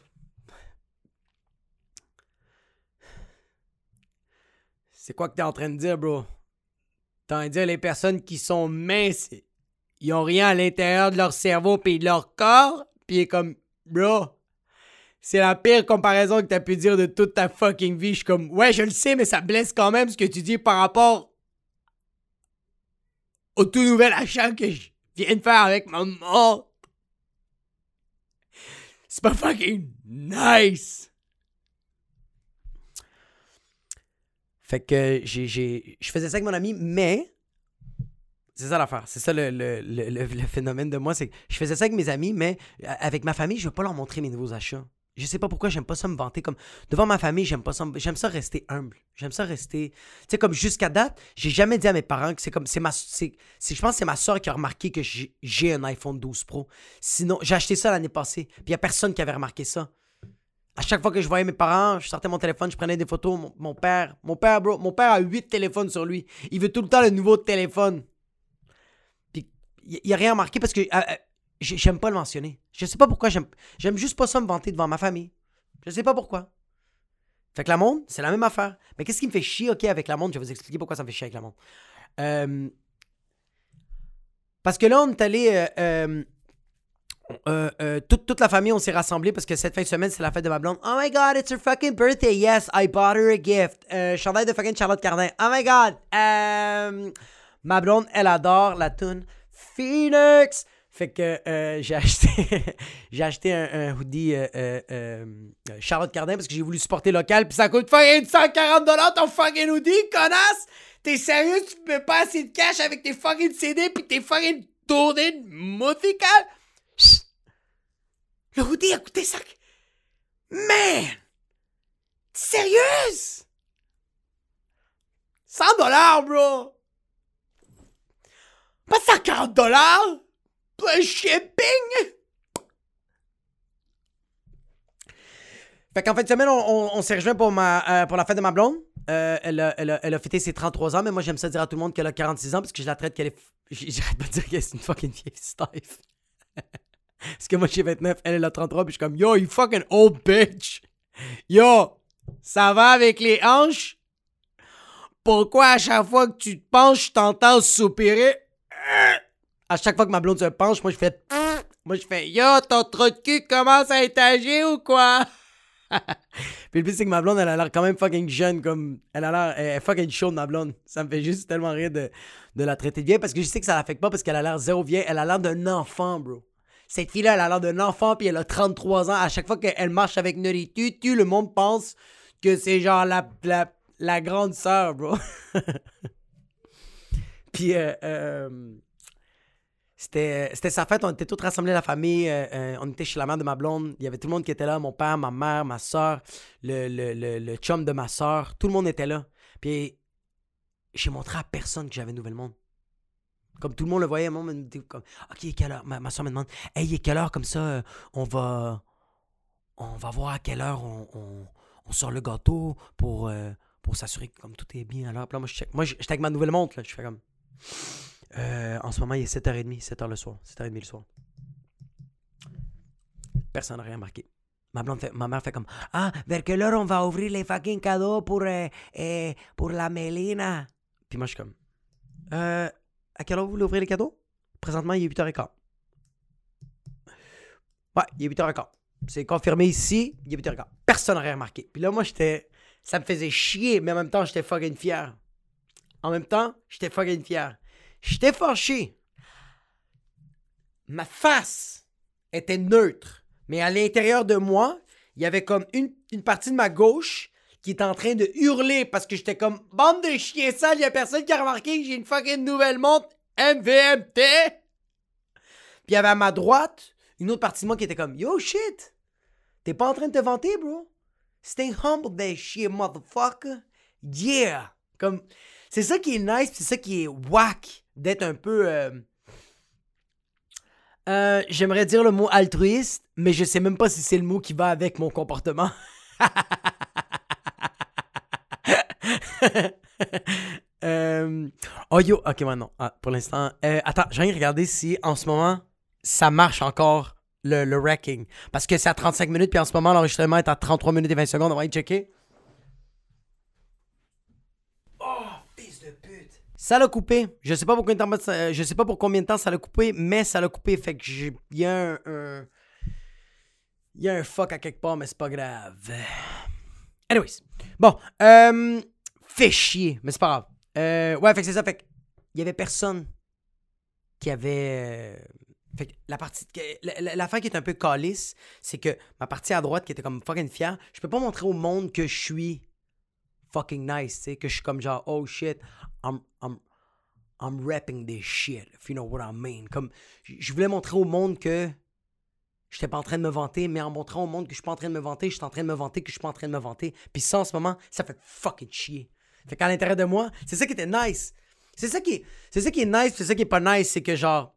C'est quoi que t'es en train de dire, bro? T'es en de dire les personnes qui sont minces, ils ont rien à l'intérieur de leur cerveau puis de leur corps, puis comme, bro, c'est la pire comparaison que t'as pu dire de toute ta fucking vie. Je suis comme, ouais, je le sais, mais ça blesse quand même ce que tu dis par rapport au tout nouvel achat que je viens de faire avec ma mort. C'est pas fucking nice. Fait que j'ai, je faisais ça avec mon ami, mais c'est ça l'affaire. C'est ça le, le, le, phénomène de moi. C'est que je faisais ça avec mes amis, mais avec ma famille, je veux pas leur montrer mes nouveaux achats. Je sais pas pourquoi j'aime pas ça me vanter comme devant ma famille, j'aime pas ça j'aime ça rester humble. J'aime ça rester tu sais comme jusqu'à date, j'ai jamais dit à mes parents que c'est comme c'est ma c'est, je pense c'est ma soeur qui a remarqué que j'ai, j'ai un iPhone 12 Pro. Sinon, j'ai acheté ça l'année passée, puis il y a personne qui avait remarqué ça. À chaque fois que je voyais mes parents, je sortais mon téléphone, je prenais des photos. Mon, père, mon père, bro, mon père a huit téléphones sur lui. Il veut tout le temps le nouveau téléphone. Puis, il n'y a rien marqué parce que euh, euh, j'aime pas le mentionner. Je sais pas pourquoi j'aime. Juste pas ça me vanter devant ma famille. Je sais pas pourquoi. Fait que la montre, c'est la même affaire. Mais qu'est-ce qui me fait chier, ok, avec la montre Je vais vous expliquer pourquoi ça me fait chier avec la montre. Euh, parce que là, on est allé euh, toute, toute la famille, on s'est rassemblés parce que cette fin de semaine, c'est la fête de ma blonde. Oh my god, it's her fucking birthday. Yes, I bought her a gift. Euh, de fucking Charlotte Cardin. Oh my god. Euh, ma blonde, elle adore la tune Phoenix. Fait que euh, j'ai acheté, <laughs> j'ai acheté un, un hoodie euh, euh, euh, Charlotte Cardin parce que j'ai voulu supporter local. Puis ça coûte fucking 140$ ton fucking hoodie, connasse. T'es sérieux? Tu peux pas assez de cash avec tes fucking CD puis tes fucking tournées musicales? Le hoodie a coûté 5. Man! Sérieuse? 100 dollars, bro! Pas 140 dollars! Plus shipping! Fait qu'en fin de semaine, on, on- s'est rejoint pour, ma, euh, pour la fête de ma blonde. Euh, elle, a, elle, a, elle a fêté ses 33 ans, mais moi j'aime ça dire à tout le monde qu'elle a 46 ans parce que je la traite qu'elle est. <laughs> J'arrête pas de dire qu'elle est une fucking vieille stiff. <laughs> parce que moi j'ai 29, elle, elle a 33, puis je suis comme Yo, you fucking old bitch! Yo, ça va avec les hanches? Pourquoi à chaque fois que tu te penches, je t'entends soupirer? À chaque fois que ma blonde se penche, moi je fais. Moi je fais Yo, ton trou de cul commence à étager ou quoi? <laughs> Puis le pire, c'est que ma blonde, elle a l'air quand même fucking jeune, comme. Elle a l'air. Elle fucking chaude, ma blonde. Ça me fait juste tellement rire de, de la traiter de vieille parce que je sais que ça l'affecte pas parce qu'elle a l'air zéro vieille. Elle a l'air d'un enfant, bro. Cette fille-là, elle a l'air d'un enfant, puis elle a 33 ans. À chaque fois qu'elle marche avec Nutty Tutu, le monde pense que c'est genre la, la, la grande sœur, bro. <laughs> puis, euh, euh, c'était, sa fête, on était tous rassemblés, la famille. euh, on était chez la mère de ma blonde. Il y avait tout le monde qui était là mon père, ma mère, ma soeur, le, le chum de ma soeur. Tout le monde était là. Puis j'ai montré à personne que j'avais Nouvelle Monde. Comme tout le monde le voyait, dit comme Ok, quelle heure? Ma, soeur me demande Hey, quelle heure comme ça euh, On va. On va voir à quelle heure on, sort le gâteau pour, euh, pour s'assurer que comme tout est bien là, moi, je check. Moi, j'étais avec ma nouvelle montre, là. Je fais comme. Euh, en ce moment, il est 7h30, 7h le soir. 7h30 le soir. Personne n'a rien remarqué. Ma, blonde fait- ma mère fait comme Ah, vers quelle heure on va ouvrir les fucking cadeaux pour, pour la Mélina Puis moi, je suis comme Euh, à quelle heure vous voulez ouvrir les cadeaux? Présentement, il est 8h15. Ouais, il est 8h15. C'est confirmé ici, il est 8h15. Personne n'a rien remarqué. Puis là, moi, j'étais. Ça me faisait chier, mais en même temps, j'étais fucking fier. En même temps, j'étais fucking fier. J'étais fâché. Ma face était neutre. Mais à l'intérieur de moi, il y avait comme une, une partie de ma gauche qui était en train de hurler parce que j'étais comme bande de chiens sales, y a personne qui a remarqué que j'ai une fucking nouvelle montre MVMT. Puis il y avait à ma droite une autre partie de moi qui était comme Yo shit, t'es pas en train de te vanter, bro? Stay humble that shit, motherfucker. Yeah! Comme, c'est ça qui est nice, c'est ça qui est whack d'être un peu. euh, euh, J'aimerais dire le mot altruiste, mais je sais même pas si c'est le mot qui va avec mon comportement. <laughs> <laughs> Euh, Oh yo, ok, non. Ah, pour l'instant. Euh, attends, je viens de regarder si en ce moment ça marche encore le, le wrecking. Parce que c'est à 35 minutes, puis en ce moment l'enregistrement est à 33 minutes et 20 secondes. On va y checker. Oh, fils de pute. Ça l'a coupé. Je sais pas pour combien de temps, ça- je sais pas pour combien de temps ça l'a coupé, mais ça l'a coupé. Fait que j'ai. Il y a un. un- Il y a un fuck à quelque part, mais c'est pas grave. Anyways. Bon. Euh, fait chier, mais c'est pas grave. Euh, ouais, fait que c'est ça. Fait que il y avait personne qui avait. euh, Fait que la partie. que- la- la- L'affaire qui est un peu calice, c'est que ma partie à droite qui était comme fucking fière, je peux pas montrer au monde que je suis fucking nice, tu sais, que je suis comme genre, oh shit, I'm, I'm, I'm rapping this shit, if you know what I mean. Comme, je voulais montrer au monde que j'étais pas en train de me vanter, mais en montrant au monde que je suis pas en train de me vanter, je suis en train de me vanter que je suis pas en train de me vanter. Puis ça, en ce moment, ça fait fucking chier. Fait qu'à l'intérieur de moi, c'est ça qui était nice. C'est ça qui est, c'est ça qui est nice, c'est ça qui est pas nice, c'est que genre,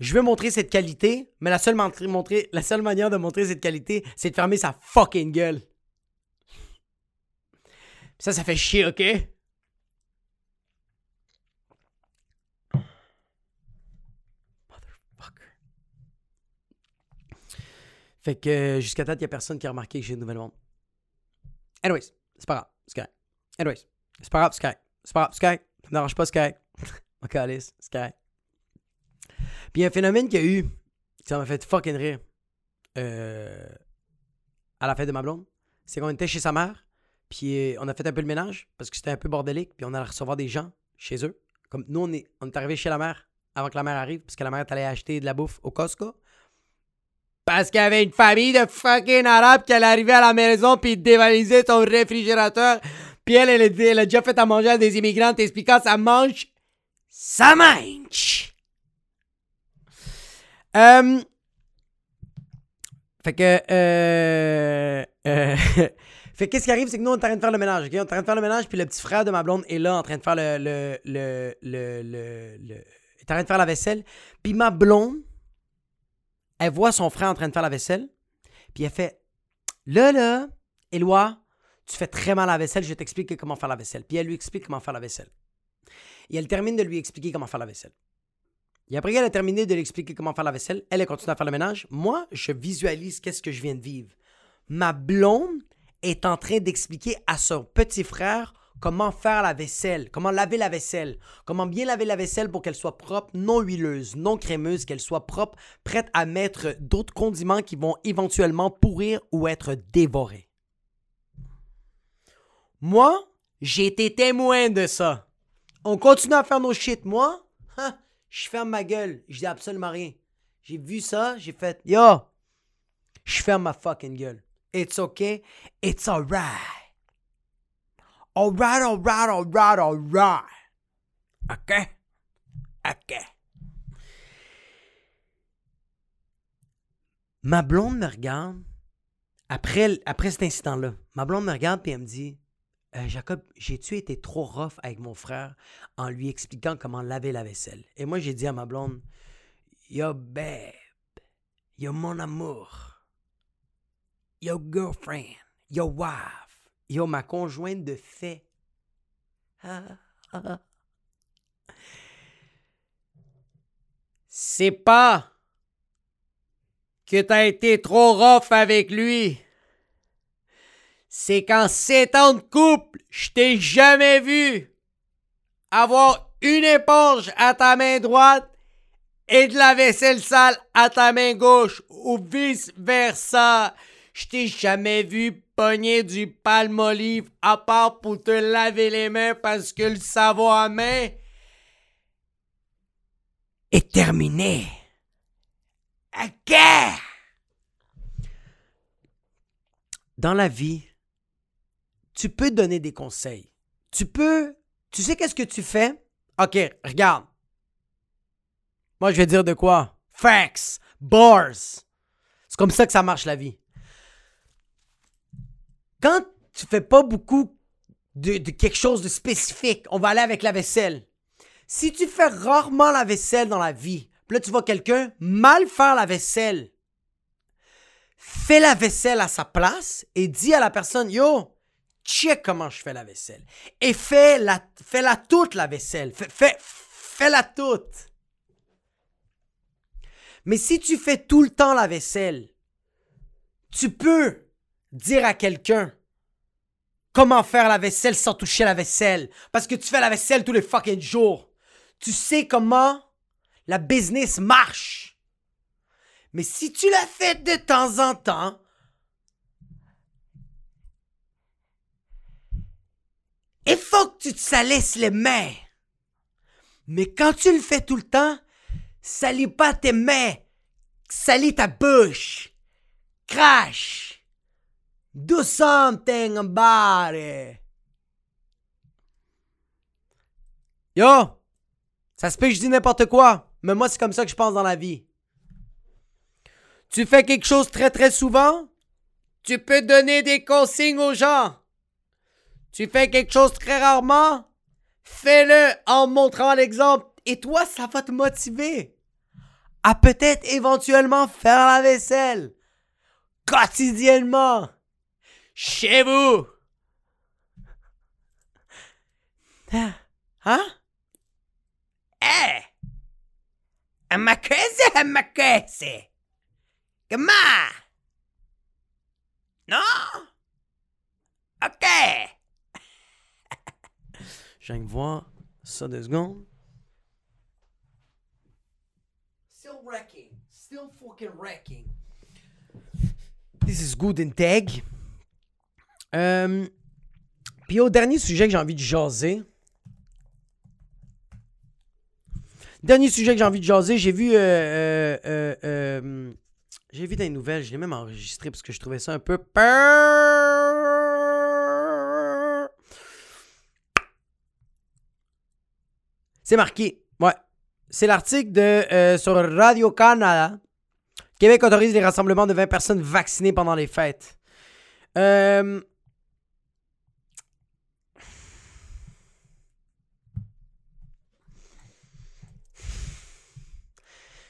je veux montrer cette qualité, mais la seule, montrer, la seule manière de montrer cette qualité, c'est de fermer sa fucking gueule. Ça, ça fait chier, ok? Motherfucker. Fait que jusqu'à date, il a personne qui a remarqué que j'ai une nouvelle montre. Anyways, c'est pas grave, c'est correct. Anyways, c'est pas grave, correct. C'est pas grave, correct. Ça me dérange pas. <laughs> Ma calice, c'est correct. Puis un phénomène qu'il y a eu ça m'a fait fucking rire. Euh, à la fête de ma blonde, c'est qu'on était chez sa mère, puis euh, on a fait un peu le ménage parce que c'était un peu bordélique, puis on allait recevoir des gens chez eux. Comme nous, on est, on arrivé chez la mère avant que la mère arrive, parce que la mère est allée acheter de la bouffe au Costco. Parce qu'il y avait une famille de fucking arabes qui allait arriver à la maison puis dévaliser ton réfrigérateur. Puis elle, elle, elle a déjà fait à manger à des immigrants t'expliquant ça mange. Ça mange! Euh, fait que. Euh, euh, <laughs> fait qu'est-ce qui arrive, c'est que nous, on est en train de faire le ménage. ok? On est en train de faire le ménage, puis le petit frère de ma blonde est là en train de faire le. le, le, le, le- est en train de faire la vaisselle. Puis ma blonde, elle voit son frère en train de faire la vaisselle, puis elle fait Là, là, Éloi, tu fais très mal la vaisselle, je vais t'expliquer comment faire la vaisselle. Puis elle lui explique comment faire la vaisselle. Et elle termine de lui expliquer comment faire la vaisselle. Et après qu'elle a terminé de lui expliquer comment faire la vaisselle, elle, elle continue à faire le ménage. Moi, je visualise qu'est-ce que je viens de vivre. Ma blonde est en train d'expliquer à son petit frère comment faire la vaisselle, comment laver la vaisselle, comment bien laver la vaisselle pour qu'elle soit propre, non huileuse, non crémeuse, qu'elle soit propre, prête à mettre d'autres condiments qui vont éventuellement pourrir ou être dévorés. Moi, j'ai été témoin de ça. On continue à faire nos shit. Moi, hein, je ferme ma gueule. Je dis absolument rien. J'ai vu ça, j'ai fait Yo, je ferme ma fucking gueule. It's okay. It's alright. Alright, alright, alright, alright. OK? OK. Ma blonde me regarde après, après cet incident-là. Ma blonde me regarde et elle me dit Euh, Jacob, j'ai-tu été trop rough avec mon frère en lui expliquant comment laver la vaisselle? Et moi, j'ai dit à ma blonde Yo, babe, yo, mon amour, yo, girlfriend, yo, wife, yo, ma conjointe de fait. <laughs> C'est pas que t'as été trop rough avec lui. C'est qu'en sept ans de couple, je t'ai jamais vu avoir une éponge à ta main droite et de la vaisselle sale à ta main gauche ou vice versa. Je t'ai jamais vu pogner du palmolive à part pour te laver les mains parce que le savon à main est terminé. OK? Dans la vie, tu peux donner des conseils. Tu peux. Tu sais qu'est-ce que tu fais? OK, regarde. Moi, je vais dire de quoi? Facts, bars. C'est comme ça que ça marche la vie. Quand tu fais pas beaucoup de, de quelque chose de spécifique, on va aller avec la vaisselle. Si tu fais rarement la vaisselle dans la vie, puis là tu vois quelqu'un mal faire la vaisselle, fais la vaisselle à sa place et dis à la personne Yo, check comment je fais la vaisselle. Et fais-la fais -la toute la vaisselle. Fais, fais, fais-la toute. Mais si tu fais tout le temps la vaisselle, tu peux dire à quelqu'un comment faire la vaisselle sans toucher la vaisselle. Parce que tu fais la vaisselle tous les fucking jours. Tu sais comment la business marche. Mais si tu la fais de temps en temps, il faut que tu te salisses les mains. Mais quand tu le fais tout le temps, salis pas tes mains, salis ta bouche, crache, do something about it. Yo, ça se peut que je dis n'importe quoi, mais moi c'est comme ça que je pense dans la vie. Tu fais quelque chose très très souvent, tu peux donner des consignes aux gens. Tu fais quelque chose très rarement, fais-le en montrant l'exemple et toi ça va te motiver à peut-être éventuellement faire la vaisselle quotidiennement chez vous. Hein? Eh! Amakese, amakese! Comment? Non? OK! Je viens de voir ça deux secondes. Still wrecking. Still fucking wrecking. This is good and tag. Euh, Puis au dernier sujet que j'ai envie de jaser. Dernier sujet que j'ai envie de jaser, j'ai vu. Euh, euh, j'ai vu des nouvelles, je l'ai même enregistré parce que je trouvais ça un peu peur. C'est marqué. Ouais. C'est l'article de euh, sur Radio-Canada. Québec autorise les rassemblements de 20 personnes vaccinées pendant les fêtes. Euh,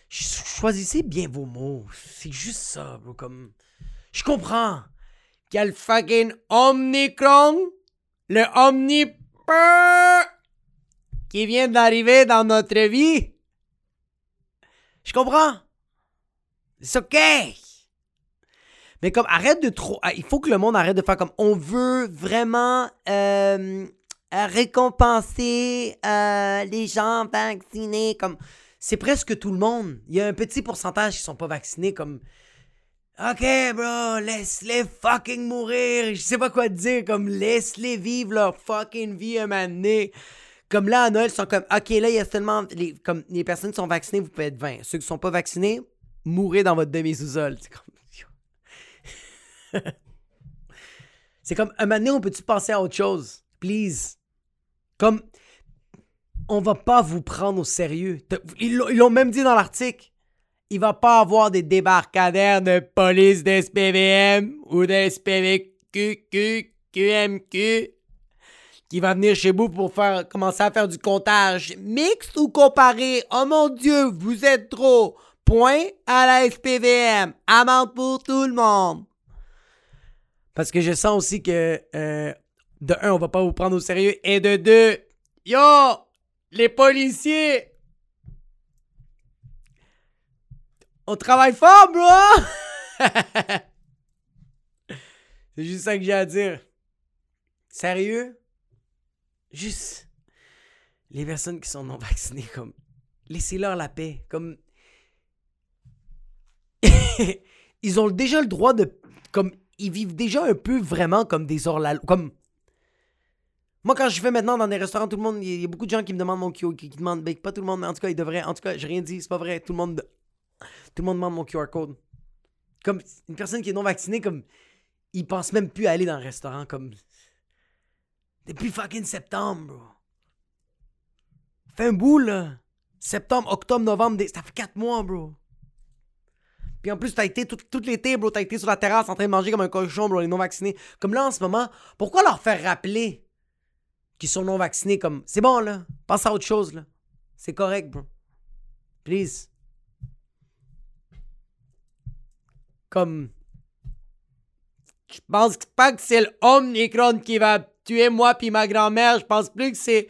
Ch- Choisissez bien vos mots. C'est juste ça, bro. Comme. Je comprends. Qu'il fucking Omnicron. Le Omni. Qui vient d'arriver dans notre vie. Je comprends. C'est ok. Mais comme, arrête de trop. ah, Il faut que le monde arrête de faire comme. On veut vraiment euh, euh, récompenser euh, les gens vaccinés. Comme, c'est presque tout le monde. Il y a un petit pourcentage qui sont pas vaccinés. Comme, ok, bro, laisse-les fucking mourir. Je sais pas quoi te dire. Comme, laisse-les vivre leur fucking vie un moment donné. Comme là, à Noël, ils sont comme, ok, là, il y a seulement. Les, comme, les personnes qui sont vaccinées, vous pouvez être 20. Ceux qui sont pas vaccinés, mourrez dans votre demi-sous-sol. C'est comme. <laughs> C'est comme, un moment donné, on peut-tu penser à autre chose? Please. Comme, on va pas vous prendre au sérieux. Ils l'ont- même dit dans l'article. Il va pas avoir des débarcadères de police de SPVM ou de SPVQ, QMQ qui va venir chez vous pour faire commencer à faire du comptage mixte ou comparé? Oh mon Dieu, vous êtes trop. Point à la SPVM. Amende pour tout le monde. Parce que je sens aussi que euh, de un, on va pas vous prendre au sérieux. Et de deux, yo, les policiers, on travaille fort, bro. <laughs> C'est juste ça que j'ai à dire. Sérieux? Juste les personnes qui sont non vaccinées, comme laissez-leur la paix. Comme <laughs> ils ont déjà le droit de comme ils vivent déjà un peu vraiment comme des hors comme moi quand je fais maintenant dans des restaurants tout le monde il y, a beaucoup de gens qui me demandent mon QR qui, qui demandent ben, pas tout le monde mais en tout cas ils devraient en tout cas j'ai rien dit c'est pas vrai tout le monde tout le monde demande mon QR code comme une personne qui est non vaccinée comme il pense même plus aller dans un restaurant comme depuis fucking septembre bro fait un bout là septembre octobre novembre ça fait 4 mois bro puis en plus, t'as été tout, l'été, bro, t'as été sur la terrasse en train de manger comme un cochon, bro, les non-vaccinés. Comme là, en ce moment, pourquoi leur faire rappeler qu'ils sont non-vaccinés comme... C'est bon, là. Pense à autre chose, là. C'est correct, bro. Please. Comme... Je pense pas que c'est le Omnicron qui va tuer moi puis ma grand-mère. Je pense plus que c'est...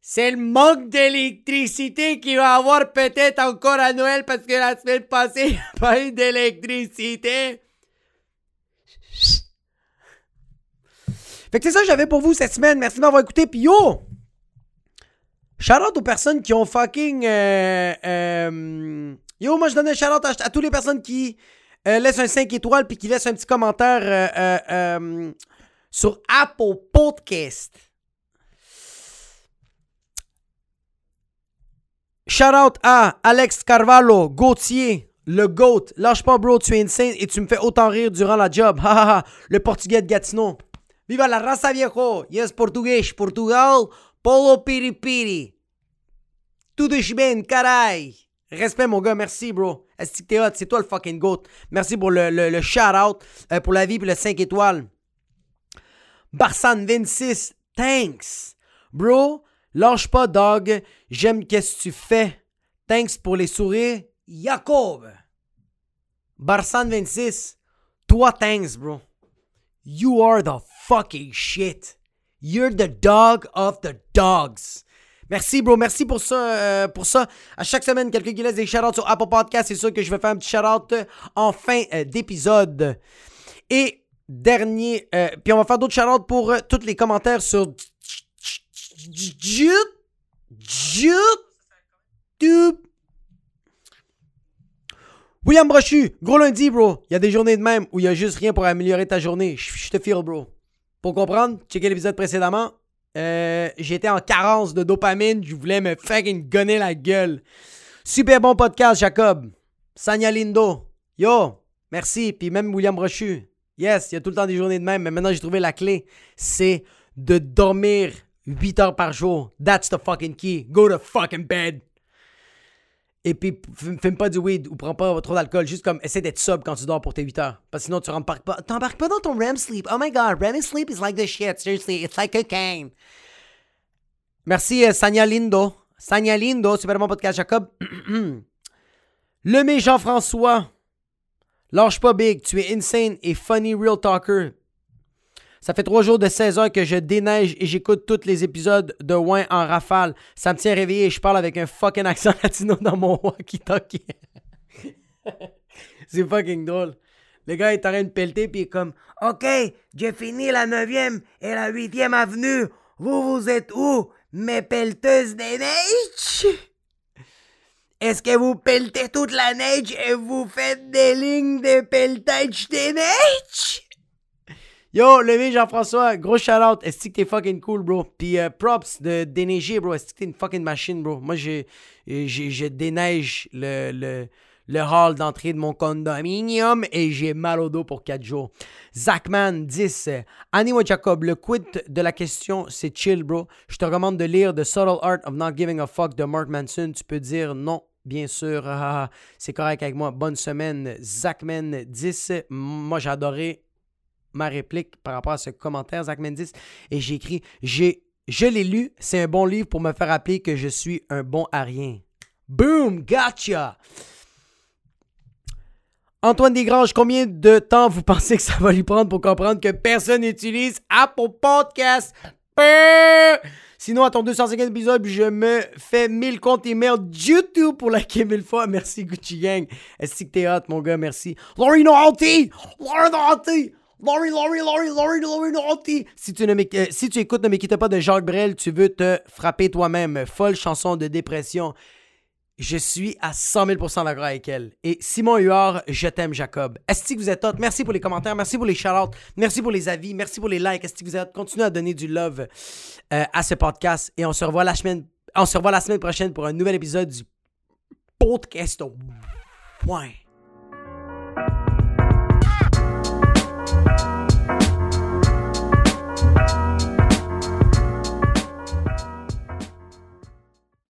C'est le manque d'électricité qu'il va avoir peut-être encore à Noël parce que la semaine passée, <laughs> il n'y a pas eu d'électricité. Fait que c'est ça que j'avais pour vous cette semaine. Merci de m'avoir écouté. Puis yo! Shout out aux personnes qui ont fucking. euh, euh, yo, moi je donne un shout out à, à toutes les personnes qui euh, laissent un 5 étoiles puis qui laissent un petit commentaire sur Apple Podcast. Shout out à Alex Carvalho, Gauthier, le GOAT. Lâche pas, bro, tu es insane et tu me fais autant rire durant la job. Le portugais de Gatineau. Viva la raza viejo. Yes, português, Portugal. Polo piripiri. Tout de bien, caray. Respect, mon gars. Merci, bro. Est-ce que t'es hot? C'est toi le fucking GOAT. Merci pour le, le, le shout-out, euh, pour la vie et le 5 étoiles. Barsan 26, thanks. Bro, lâche pas, dog. J'aime qu'est-ce que tu fais. Thanks pour les sourires. Jacob. Barsan 26, toi, thanks, bro. You are the fucking shit. You're the dog of the dogs. Merci, bro. Merci pour ça. euh, pour ça. À chaque semaine, quelqu'un qui laisse des shout sur Apple Podcast, c'est sûr que je vais faire un petit shout-out en fin euh, d'épisode. Et dernier, euh, puis on va faire d'autres shout pour euh, tous les commentaires sur. William Brochu, gros lundi, bro. Il y a des journées de même où il y a juste rien pour améliorer ta journée. Je te feel, bro. Pour comprendre, checker l'épisode précédemment. Euh, J'étais en carence de dopamine. Je voulais me fucking gonner la gueule. Super bon podcast, Jacob. Sanya Lindo. Yo, merci. Puis même William Brochu. Yes, il y a tout le temps des journées de même, mais maintenant j'ai trouvé la clé. C'est de dormir 8 heures par jour. That's the fucking key. Go to fucking bed. Et puis, fume pas du weed ou prends pas trop d'alcool. Juste comme, essaie d'être sub quand tu dors pour tes 8 heures. Parce que sinon, tu rembarques pas. T'embarques pas dans ton REM sleep. Oh my god, REM sleep is like the shit. Seriously, it's like cocaine. Merci, euh, Sanya Lindo. Sanya Lindo, super bon podcast, Jacob. <clears throat> Le mé Jean-François. Lâche pas big, tu es insane et funny real talker. Ça fait trois jours de 16 heures que je déneige et j'écoute tous les épisodes de Wayne en rafale. Ça me tient réveillé et je parle avec un fucking accent <laughs> latino dans mon walkie-talkie. <laughs> C'est fucking drôle. Le gars est en train de pelleter puis il est comme OK, j'ai fini la 9e et la 8e avenue. Vous, vous êtes où, mes pelleteuses des neiges? Est-ce que vous pelletez toute la neige et vous faites des lignes de pelletage des neiges? Yo, levé Jean-François, gros shout-out. Est-ce que t'es fucking cool, bro? Puis euh, props de déneiger, bro. Est-ce que t'es une fucking machine, bro? Moi, j'ai, je déneige le, le, le hall d'entrée de mon condominium et j'ai mal au dos pour 4 jours. Zachman 10. Annie Jacob, le quid de la question, c'est chill, bro. Je te recommande de lire The Subtle Art of Not Giving a Fuck de Mark Manson. Tu peux dire non bien sûr. c'est correct avec moi. Bonne semaine, Zachman 10. Moi, j'ai adoré ma réplique par rapport à ce commentaire, Zach Mendes, et j'ai écrit j'ai, Je l'ai lu, c'est un bon livre pour me faire rappeler que je suis un bon à rien. Boom, gotcha! Antoine Desgranges, combien de temps vous pensez que ça va lui prendre pour comprendre que personne n'utilise Apple Podcast? Sinon, à ton 250 épisode, je me fais 1000 comptes email YouTube pour liker mille fois. Merci Gucci Gang. Est-ce que t'es hot, mon gars? Merci. Laurie Naughty! Laurie Naughty! Laurie, Laurie, Laurie, Laurie, Laurie, Naughty! Si tu, ne euh, si tu écoutes Ne m'équitte pas de Jacques Brel, tu veux te frapper toi-même. Folle chanson de dépression. Je suis à 100 000% d'accord avec elle. Et Simon Huard, je t'aime, Jacob. Est-ce que vous êtes hot? Merci pour les commentaires, merci pour les shout merci pour les avis, merci pour les likes. Est-ce que vous êtes Continuez à donner du love euh, à ce podcast. Et on se revoit la semaine, on se revoit la semaine prochaine pour un nouvel épisode du podcast. Point.